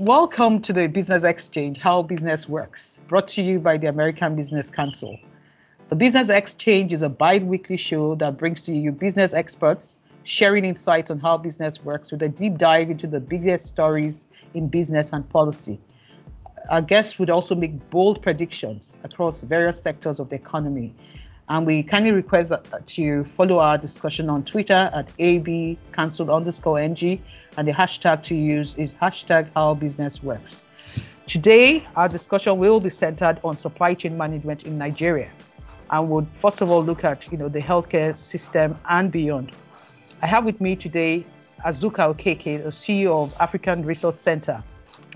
Welcome to the Business Exchange How Business Works, brought to you by the American Business Council. The Business Exchange is a bi weekly show that brings to you business experts sharing insights on how business works with a deep dive into the biggest stories in business and policy. Our guests would also make bold predictions across various sectors of the economy. And we kindly request that you follow our discussion on Twitter at AB underscore NG. And the hashtag to use is hashtag how business works. Today, our discussion will be centered on supply chain management in Nigeria. And would first of all look at you know the healthcare system and beyond. I have with me today Azuka Okeke, the CEO of African Resource Center.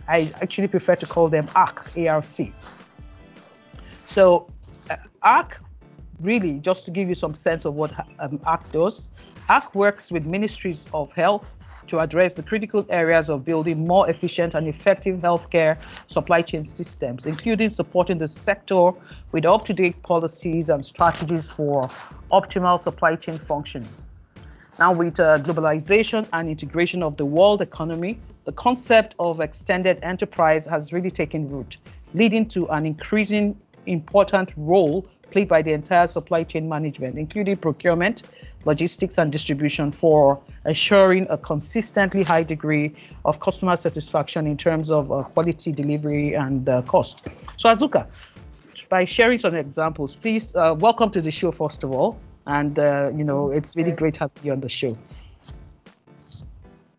I actually prefer to call them ARC, ARC. So, uh, ARC really, just to give you some sense of what um, ARC does, ARC works with ministries of health to address the critical areas of building more efficient and effective healthcare supply chain systems, including supporting the sector with up to date policies and strategies for optimal supply chain functioning. Now, with uh, globalization and integration of the world economy, the concept of extended enterprise has really taken root, leading to an increasing important role played by the entire supply chain management, including procurement, logistics, and distribution for assuring a consistently high degree of customer satisfaction in terms of uh, quality delivery and uh, cost. So, Azuka, by sharing some examples, please uh, welcome to the show, first of all. And, uh, you know, it's really great having you on the show.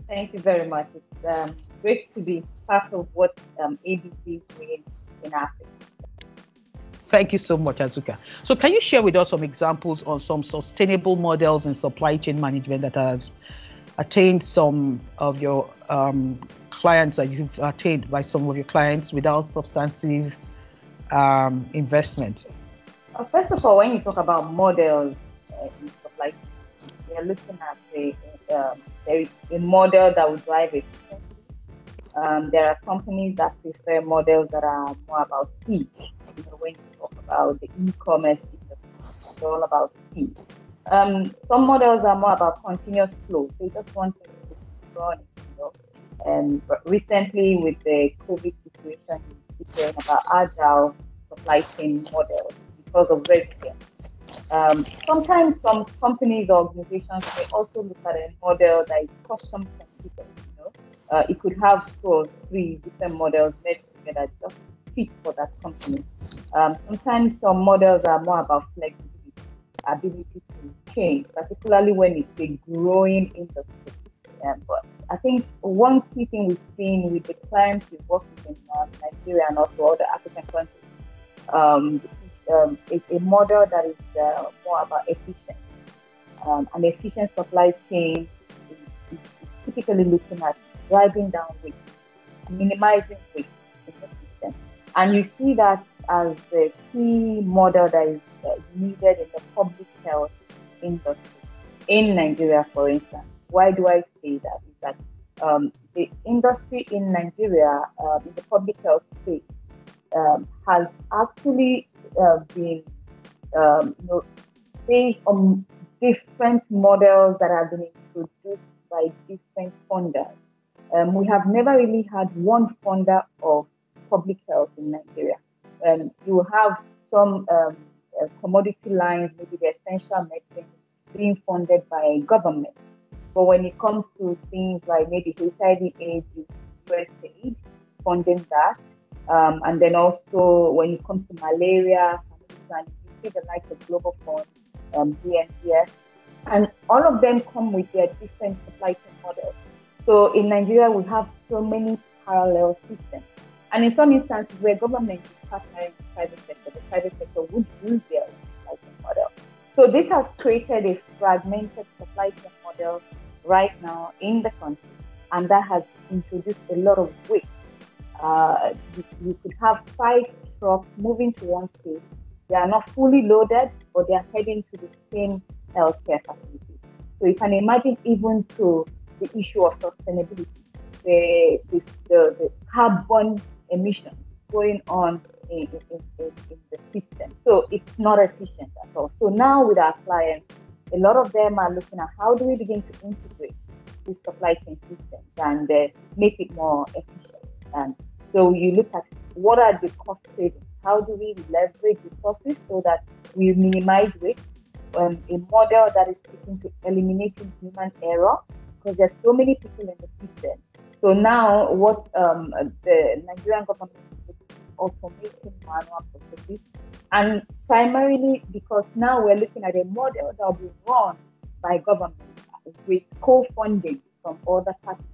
Thank you very much. It's um, great to be part of what um, ABC is doing in Africa. Thank you so much, Azuka. So, can you share with us some examples on some sustainable models in supply chain management that has attained some of your um, clients that you've attained by some of your clients without substantive um, investment? First of all, when you talk about models uh, we are looking at a, um, a model that will drive efficiency. Um, there are companies that prefer models that are more about speed. About the e-commerce it's all about speed. Um, some models are more about continuous flow. They just want to run, you know. And recently, with the COVID situation, we're hearing about agile supply chain models because of resilience. Um, sometimes some companies or organizations may also look at a model that is custom specific. You know, uh, it could have two or three different models made together just fit for that company. Um, sometimes some models are more about flexibility, ability to change, particularly when it's a growing industry. Um, but I think one key thing we've seen with the clients we've worked with in uh, Nigeria and also other African countries, um, um, is a model that is uh, more about efficiency. Um, an efficient supply chain is, is, is typically looking at driving down waste, minimizing waste. And you see that as the key model that is needed in the public health industry in Nigeria, for instance. Why do I say that? Is that um, the industry in Nigeria, uh, in the public health space, um, has actually uh, been um, you know, based on different models that have been introduced by different funders. Um, we have never really had one funder of public health in Nigeria. Um, you have some um, uh, commodity lines, maybe the essential medicines, being funded by government. But when it comes to things like maybe HIV AIDS, it's USAID funding that. Um, and then also when it comes to malaria, and you see the likes of Global Fund, um, UNICEF, and all of them come with their different supply chain models. So in Nigeria, we have so many parallel systems. And in some instances where government is partnering with the private sector, the private sector would use their own supply chain model. So this has created a fragmented supply chain model right now in the country, and that has introduced a lot of waste. Uh, you, you could have five trucks moving to one state. They are not fully loaded, but they are heading to the same healthcare facility. So you can imagine even to the issue of sustainability, the, the, the, the carbon emissions going on in, in, in, in, the system. So it's not efficient at all. So now with our clients, a lot of them are looking at how do we begin to integrate this supply chain systems and uh, make it more efficient. And so you look at what are the cost savings? How do we leverage resources so that we minimize waste? Um, a model that is seeking to eliminating human error because there's so many people in the system. So now what um, the Nigerian government is automating manual processes and primarily because now we're looking at a model that will be run by government with co-funding from other partners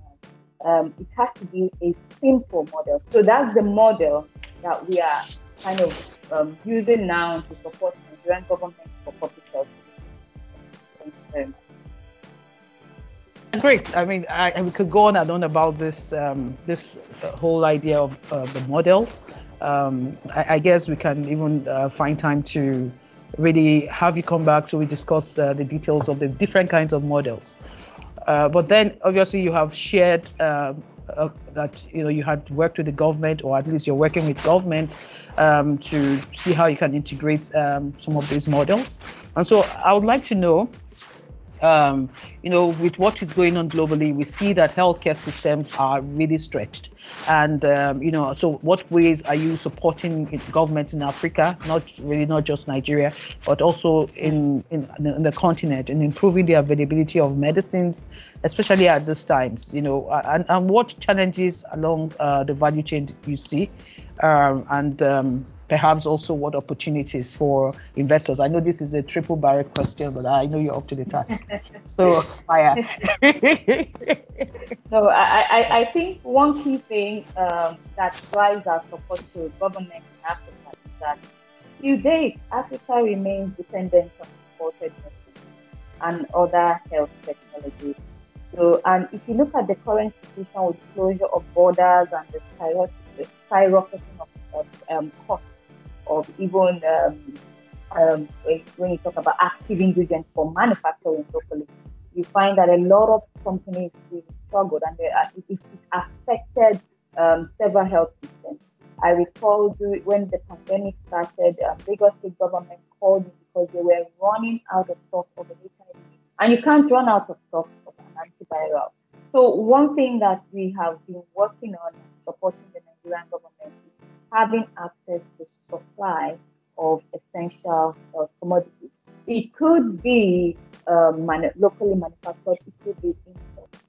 um, it has to be a simple model. So that's the model that we are kind of um, using now to support the Nigerian government for public health. Thank you very much. Great. I mean, I, we could go on and on about this um, this uh, whole idea of uh, the models. Um, I, I, guess we can even uh, find time to really have you come back so we discuss uh, the details of the different kinds of models. Uh, but then obviously you have shared uh, uh, that you know you had worked with the government, or at least you're working with government um, to see how you can integrate um, some of these models. And so I would like to know um, you know, with what is going on globally, we see that healthcare systems are really stretched. And, um, you know, so what ways are you supporting governments in Africa, not really not just Nigeria, but also in, in, in the continent, in improving the availability of medicines, especially at these times, you know, and, and what challenges along uh, the value chain you see? Um, and um, perhaps also what opportunities for investors? I know this is a triple barrel question, but I know you're up to the task. so, fire. so, I, I, I, think one key thing um, that drives our support to government in Africa is that to date, Africa remains dependent on imported and other health technologies. So, and if you look at the current situation with closure of borders and the skyrocketing of, of um, costs of even um, um, when you talk about active ingredients for manufacturing locally, you find that a lot of companies really struggled and it, it affected um, several health systems. I recall when the pandemic started, um, Lagos state government called me because they were running out of stock of an HIV. And you can't run out of stock of an antiviral. So one thing that we have been working on supporting the Nigerian government is having access supply of essential uh, commodities. It could be um, manu- locally manufactured, it could be imported,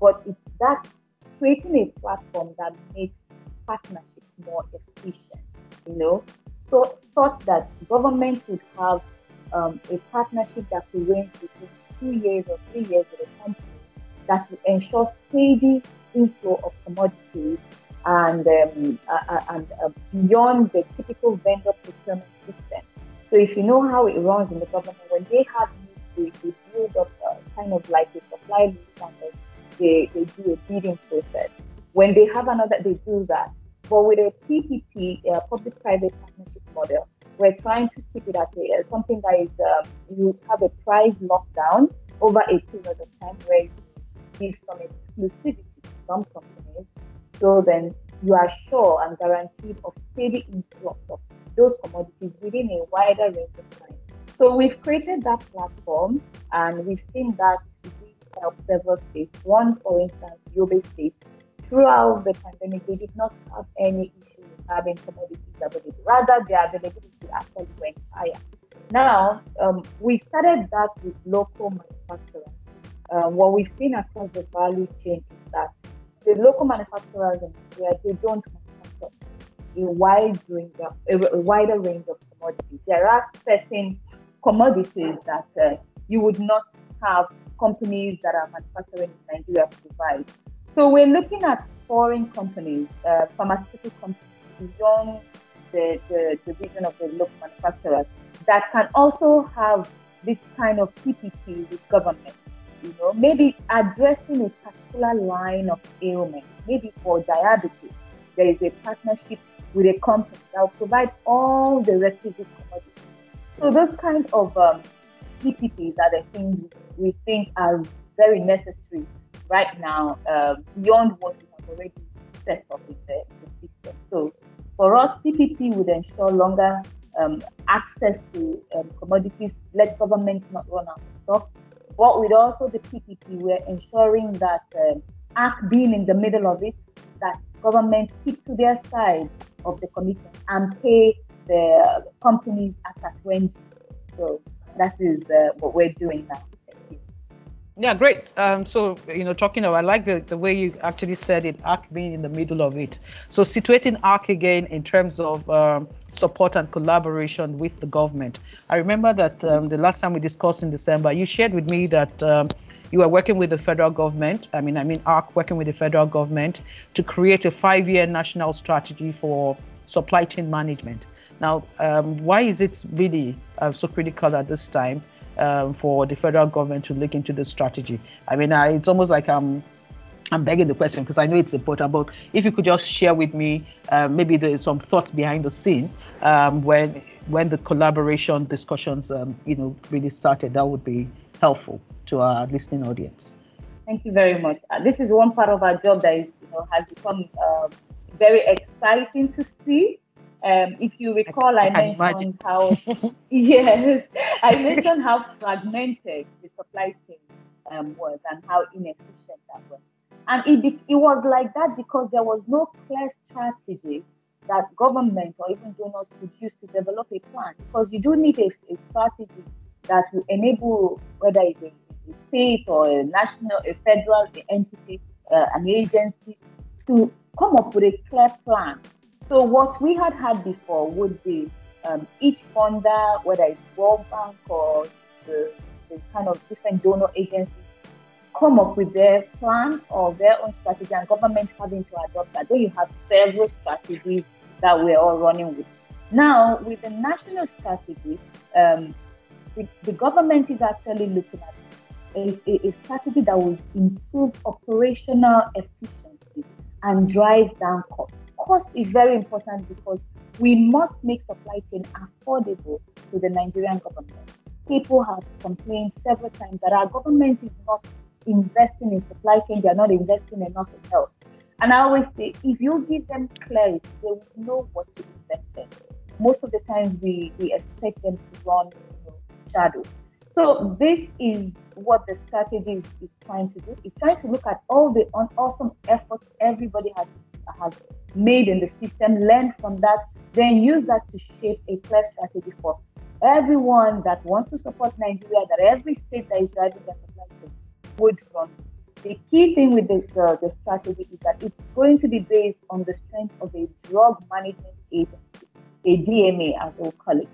but it's that creating a platform that makes partnerships more efficient, you know, so such that government would have um, a partnership that could range between two years or three years with a company that will ensure steady inflow of commodities and um, and uh, beyond the typical vendor procurement system. So if you know how it runs in the government, when they have needs, they, build up uh, kind of like a supply list and they, they do a bidding process. When they have another, they do that. But with a PPP, a public-private partnership model, we're trying to keep it at a, uh, something that is um, you have a price lockdown over a period of time where you give some exclusivity to some companies so then you are sure and guaranteed of steady influx of those commodities within a wider range of time. So we've created that platform and we've seen that really help several states. One, for instance, Yobe State, throughout the pandemic, they did not have any issue with having commodities available. Rather, their availability actually went higher. Now, um, we started that with local manufacturers. Uh, what we've seen across the value chain is that the local manufacturers in Nigeria, they don't manufacture a wide range of a, wider range of commodities. There are certain commodities that uh, you would not have companies that are manufacturing in Nigeria provide. So we're looking at foreign companies, uh, pharmaceutical companies beyond the, the the division of the local manufacturers that can also have this kind of PPP with government you know, maybe addressing a particular line of ailment, maybe for diabetes, there is a partnership with a company that will provide all the requisite commodities. So those kind of um, PPPs are the things we think are very necessary right now, uh, beyond what we have already set up in the, the system. So for us, PPP would ensure longer um, access to um, commodities, let governments not run out of stock, but with also the PPP, we're ensuring that uh, ARC being in the middle of it, that government keep to their side of the commitment and pay the companies as at when. So that is uh, what we're doing now. Yeah, great. Um, so, you know, talking about, I like the, the way you actually said it, ARC being in the middle of it. So, situating ARC again in terms of um, support and collaboration with the government. I remember that um, the last time we discussed in December, you shared with me that um, you are working with the federal government. I mean, I mean, ARC working with the federal government to create a five year national strategy for supply chain management. Now, um, why is it really uh, so critical at this time? Um, for the federal government to look into the strategy. I mean, I, it's almost like I'm I'm begging the question because I know it's important. But if you could just share with me uh, maybe there's some thoughts behind the scene um, when when the collaboration discussions um, you know really started, that would be helpful to our listening audience. Thank you very much. Uh, this is one part of our job that is you know has become uh, very exciting to see um, if you recall, I, I mentioned imagine. how yes, I mentioned how fragmented the supply chain um, was and how inefficient that was. And it, it was like that because there was no clear strategy that government or even donors could use to develop a plan. Because you do need a, a strategy that will enable whether it's a, a, state or a national, a federal entity, uh, an agency, to come up with a clear plan so what we had had before would be um, each funder, whether it's World Bank or the, the kind of different donor agencies, come up with their plan or their own strategy, and government having to adopt that. Then you have several strategies that we're all running with. Now, with the national strategy, um, the, the, government is actually looking at a, a, a strategy that will improve operational efficiency and drive down costs cost is very important because we must make supply chain affordable to the Nigerian government. People have complained several times that our government is not investing in supply chain, they are not investing enough in health. And I always say, if you give them clarity, they will know what to invest in. Most of the time, we, we expect them to run you know, shadow. So this is what the strategy is, is trying to do. It's trying to look at all the awesome efforts everybody has has made in the system, learn from that, then use that to shape a clear strategy for everyone that wants to support Nigeria, that every state that is driving the supply chain would run. The key thing with the, the, strategy is that it's going to be based on the strength of a drug management agency, a DMA as we'll call it.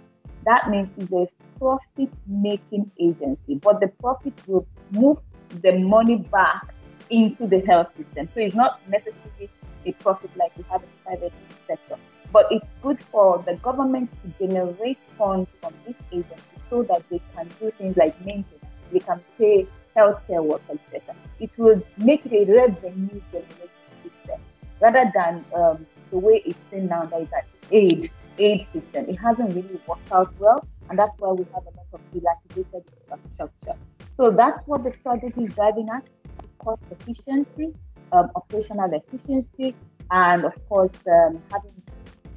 That means it's a profit making agency, but the profits will move the money back into the health system. So it's not necessarily a profit like we have in the private sector. But it's good for the governments to generate funds from this agency so that they can do things like maintenance, they can pay healthcare workers better. It will make it a revenue generating system rather than um, the way it's seen now that is an aid aid system. It hasn't really worked out well, and that's why we have a lot of dilapidated infrastructure. So that's what the strategy is driving at: cost efficiency, um, operational efficiency, and of course, um, having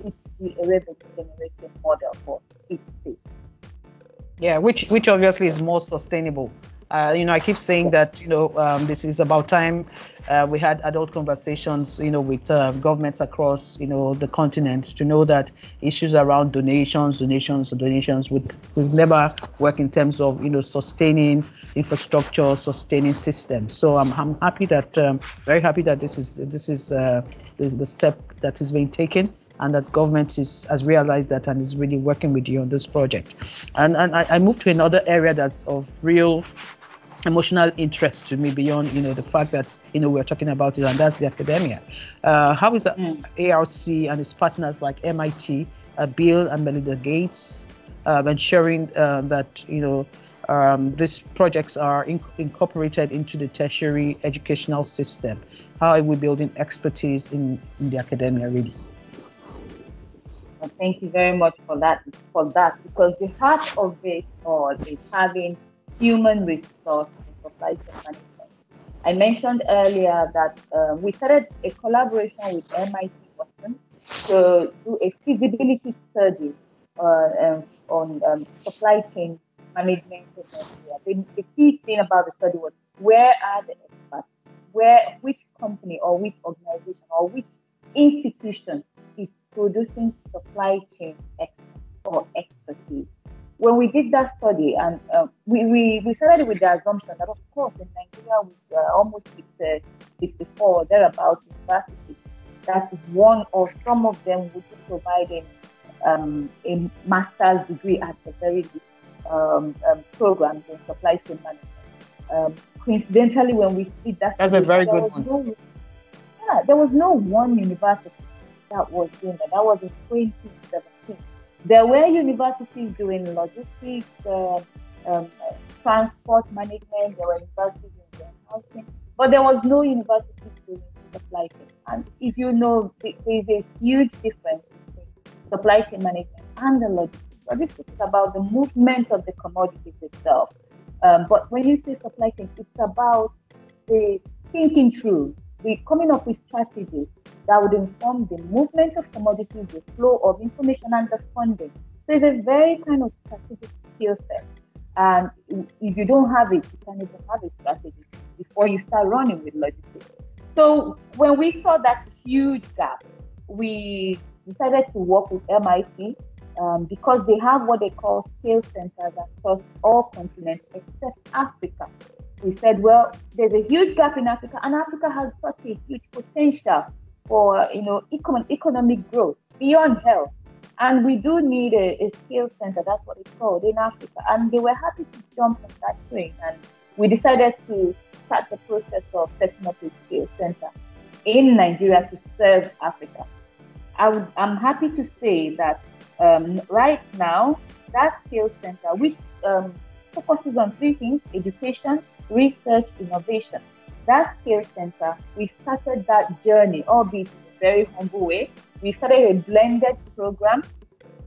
it be a revenue generating model for each state. Yeah, which which obviously is more sustainable. Uh, you know, I keep saying that you know um, this is about time uh, we had adult conversations, you know, with uh, governments across you know the continent to know that issues around donations, donations, donations would would never work in terms of you know sustaining infrastructure, sustaining systems. So I'm I'm happy that um, very happy that this is this is uh, the step that is being taken and that government is has realized that and is really working with you on this project. And and I, I move to another area that's of real emotional interest to me beyond you know the fact that you know we're talking about it and that's the academia. Uh, how is mm. arc and its partners like mit uh, bill and melinda gates um, ensuring uh, that you know um, these projects are in- incorporated into the tertiary educational system? How are we building expertise in, in the academia really? Well, thank you very much for that for that because the heart of it all is having human resource and supply chain management. I mentioned earlier that uh, we started a collaboration with MIT Boston to do a feasibility study uh, um, on um, supply chain management The, the key thing about the study was where are the experts? Where, which company or which organization or which institution is producing supply chain experts or expertise. When we did that study, and uh, we, we, we started with the assumption that, of course, in Nigeria, with uh, almost 60, 64 thereabouts universities, that one or some of them would be providing um, a master's degree at the very least um, um, programs in supply chain management. Um, coincidentally, when we did that, that's a very good one. No, yeah, there was no one university that was doing that. That was in 2017. There were universities doing logistics, uh, um, transport management. There were universities in housing, but there was no university doing supply chain. And if you know, there is a huge difference between supply chain management and the logistics. Logistics is about the movement of the commodities itself. Um, but when you say supply chain, it's about the thinking through, the coming up with strategies that would inform the movement of commodities, the flow of information, and the funding. So it's a very kind of strategic skill set. And if you don't have it, you can't even have a strategy before you start running with logistics. So when we saw that huge gap, we decided to work with MIT um, because they have what they call scale centers across all continents except Africa. We said, well, there's a huge gap in Africa, and Africa has such a huge potential for you know econ- economic growth beyond health. And we do need a, a skill center, that's what it's called, in Africa. And they were happy to jump on that train. And we decided to start the process of setting up a skill center in Nigeria to serve Africa. I I'm happy to say that um, right now, that skill center, which um, focuses on three things education, research, innovation. That skill center, we started that journey, albeit in a very humble way. We started a blended program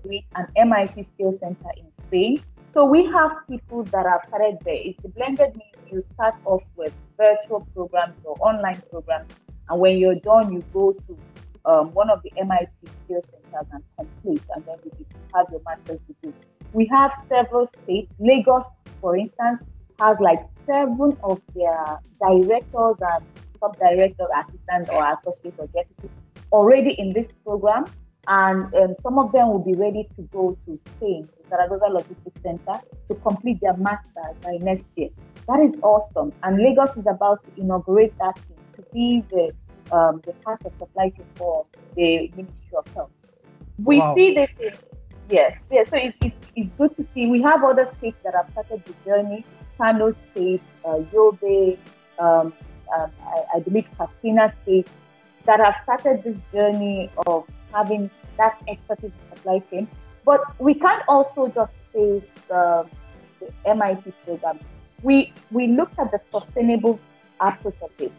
with an MIT skill center in Spain. So we have people that have started there. It's a blended means you start off with virtual programs or online programs, and when you're done, you go to um, one of the MIT skill centers and complete, and then you have your master's degree. We have several states. Lagos, for instance, has like seven of their directors and sub directors, assistants, or associates or deputies already in this program. And um, some of them will be ready to go to Spain, the Zaragoza Logistics Center, to complete their master's by next year. That is awesome. And Lagos is about to inaugurate that thing to be the um, the part of supply chain for the Ministry of Health. We wow. see this in, yes, yes. So it's, it's, it's, good to see. We have other states that have started the journey. Kano State, uh, Yobe, um, um, I, I, believe Katsina State, that have started this journey of having that expertise in supply chain. But we can't also just face the, MIT program. We we looked at the sustainable approach of this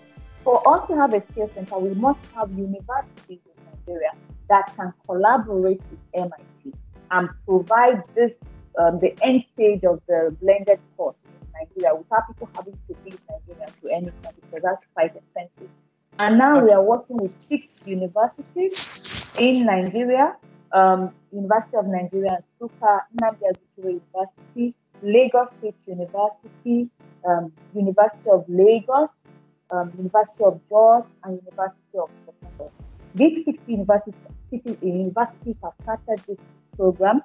for us to have a skill center, we must have universities in Nigeria that can collaborate with MIT and provide this um, the end stage of the blended course Nigeria without people having to leave Nigeria to any country because that's quite expensive. And now we are working with six universities in Nigeria. Um, University of Nigeria, Nsukka, Nnamdi Azikiwe University, Lagos State University, um, University of Lagos, um, University of Jos, and University of Sokoto. These six universities, universities have started this program.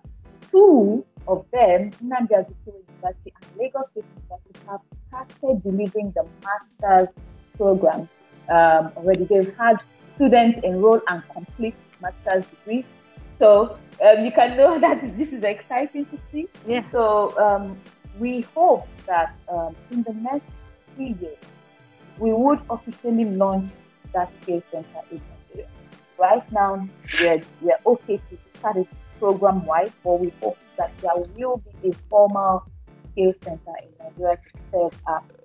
Two of them, Nnamdi Azikiwe University and Lagos State University, have started delivering the master's program um, already. They've had students enroll and complete master's degrees. So um, you can know that this is exciting to see. Yeah. So um, we hope that um, in the next three years, we would officially launch that skill center in Nigeria. Right now, we're, we're okay to start it program wide, but we hope that there will be a formal skill center in Nigeria to serve Africa.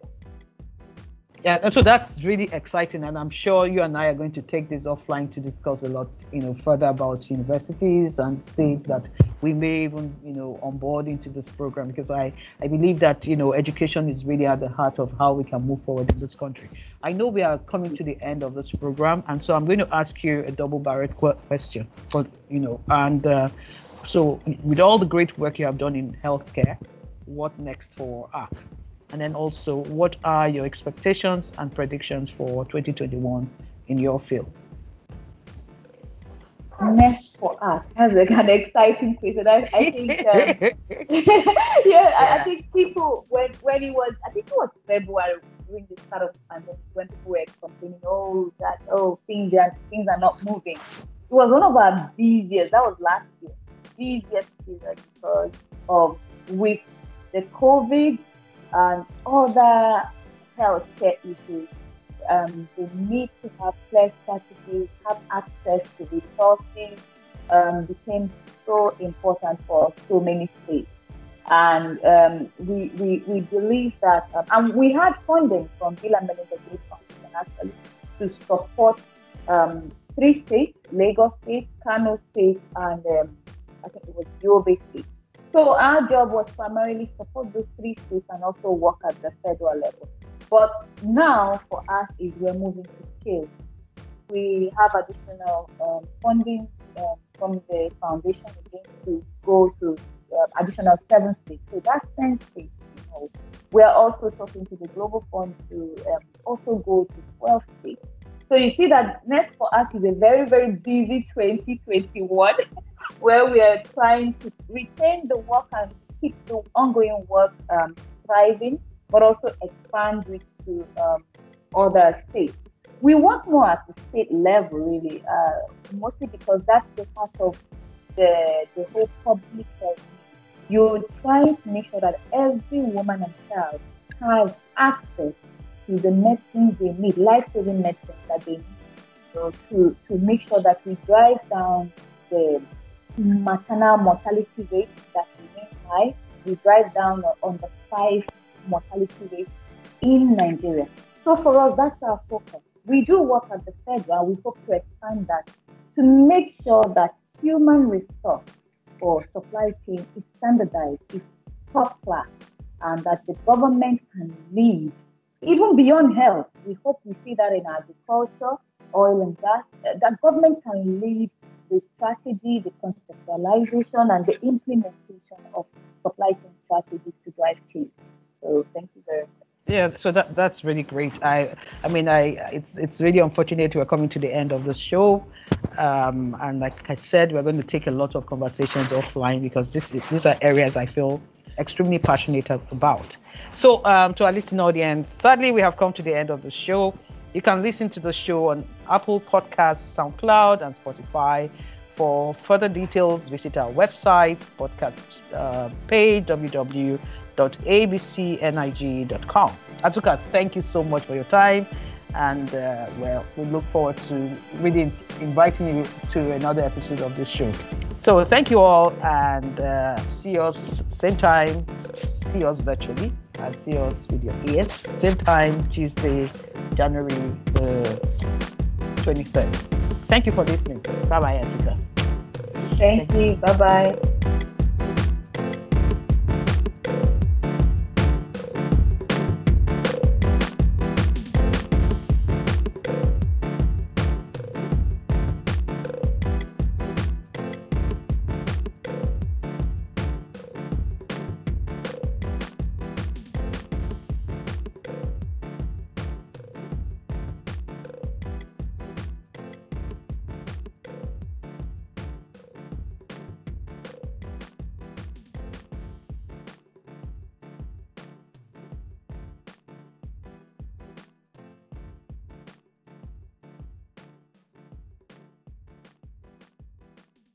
Yeah, so that's really exciting, and I'm sure you and I are going to take this offline to discuss a lot, you know, further about universities and states that we may even, you know, onboard into this program because I, I believe that you know education is really at the heart of how we can move forward in this country. I know we are coming to the end of this program, and so I'm going to ask you a double barrel question, but you know, and uh, so with all the great work you have done in healthcare, what next for ARC? And then also, what are your expectations and predictions for 2021 in your field? next for us? That's like an exciting question. I, I think, um, yeah, yeah. I, I, think people when when it was, I think it was February during the start of the pandemic when people were complaining, oh that oh things are things are not moving. It was one of our busiest. That was last year, busiest period because of with the COVID and other healthcare issues um, the need to have clear strategies, have access to resources um, became so important for so many states. And um, we, we, we believe that, um, and we had funding from Bill and Melinda Gates Foundation actually to support um, three states Lagos State, Kano State, and um, I think it was Yobe State. So our job was primarily support those three states and also work at the federal level. But now for us is we're moving to scale. We have additional um, funding um, from the foundation again to go to uh, additional seven states. So that's 10 states. You know. We're also talking to the Global Fund to um, also go to 12 states. So you see that Next for Us is a very, very busy 2021 where we are trying to retain the work and keep the ongoing work um, thriving but also expand it to um, other states. We work more at the state level, really, uh, mostly because that's the part of the, the whole public health. You're trying to make sure that every woman and child has access to the medicines they need, life-saving medicines that they need, so to, to make sure that we drive down the maternal mortality rates that remain high. We drive down on the five mortality rate in Nigeria. So for us, that's our focus. We do work at the federal. We hope to expand that to make sure that human resource or supply chain is standardized, is top class, and that the government can lead even beyond health. We hope we see that in agriculture, oil and gas, uh, that government can lead the strategy, the conceptualization, and the implementation of supply chain strategies to drive change. So thank you very much. Yeah, so that that's really great. I I mean I it's it's really unfortunate we're coming to the end of the show. Um, and like I said, we're going to take a lot of conversations offline because this these are areas I feel extremely passionate about. So um, to our listening audience, sadly we have come to the end of the show. You can listen to the show on Apple Podcasts, SoundCloud, and Spotify. For further details, visit our website, podcast uh, page, www www.abcnig.com. Azuka, thank you so much for your time. And uh, well, we look forward to really inviting you to another episode of this show. So thank you all and uh, see us same time, see us virtually and see us with your ears. Same time, Tuesday, January the 23rd. Thank you for listening. Bye bye, Azuka. Thank, thank you. Bye bye.